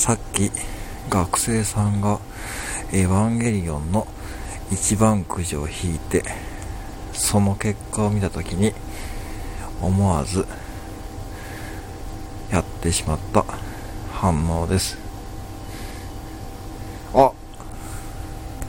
さっき学生さんがエヴァンゲリオンの一番くじを引いてその結果を見た時に思わずやってしまった反応です。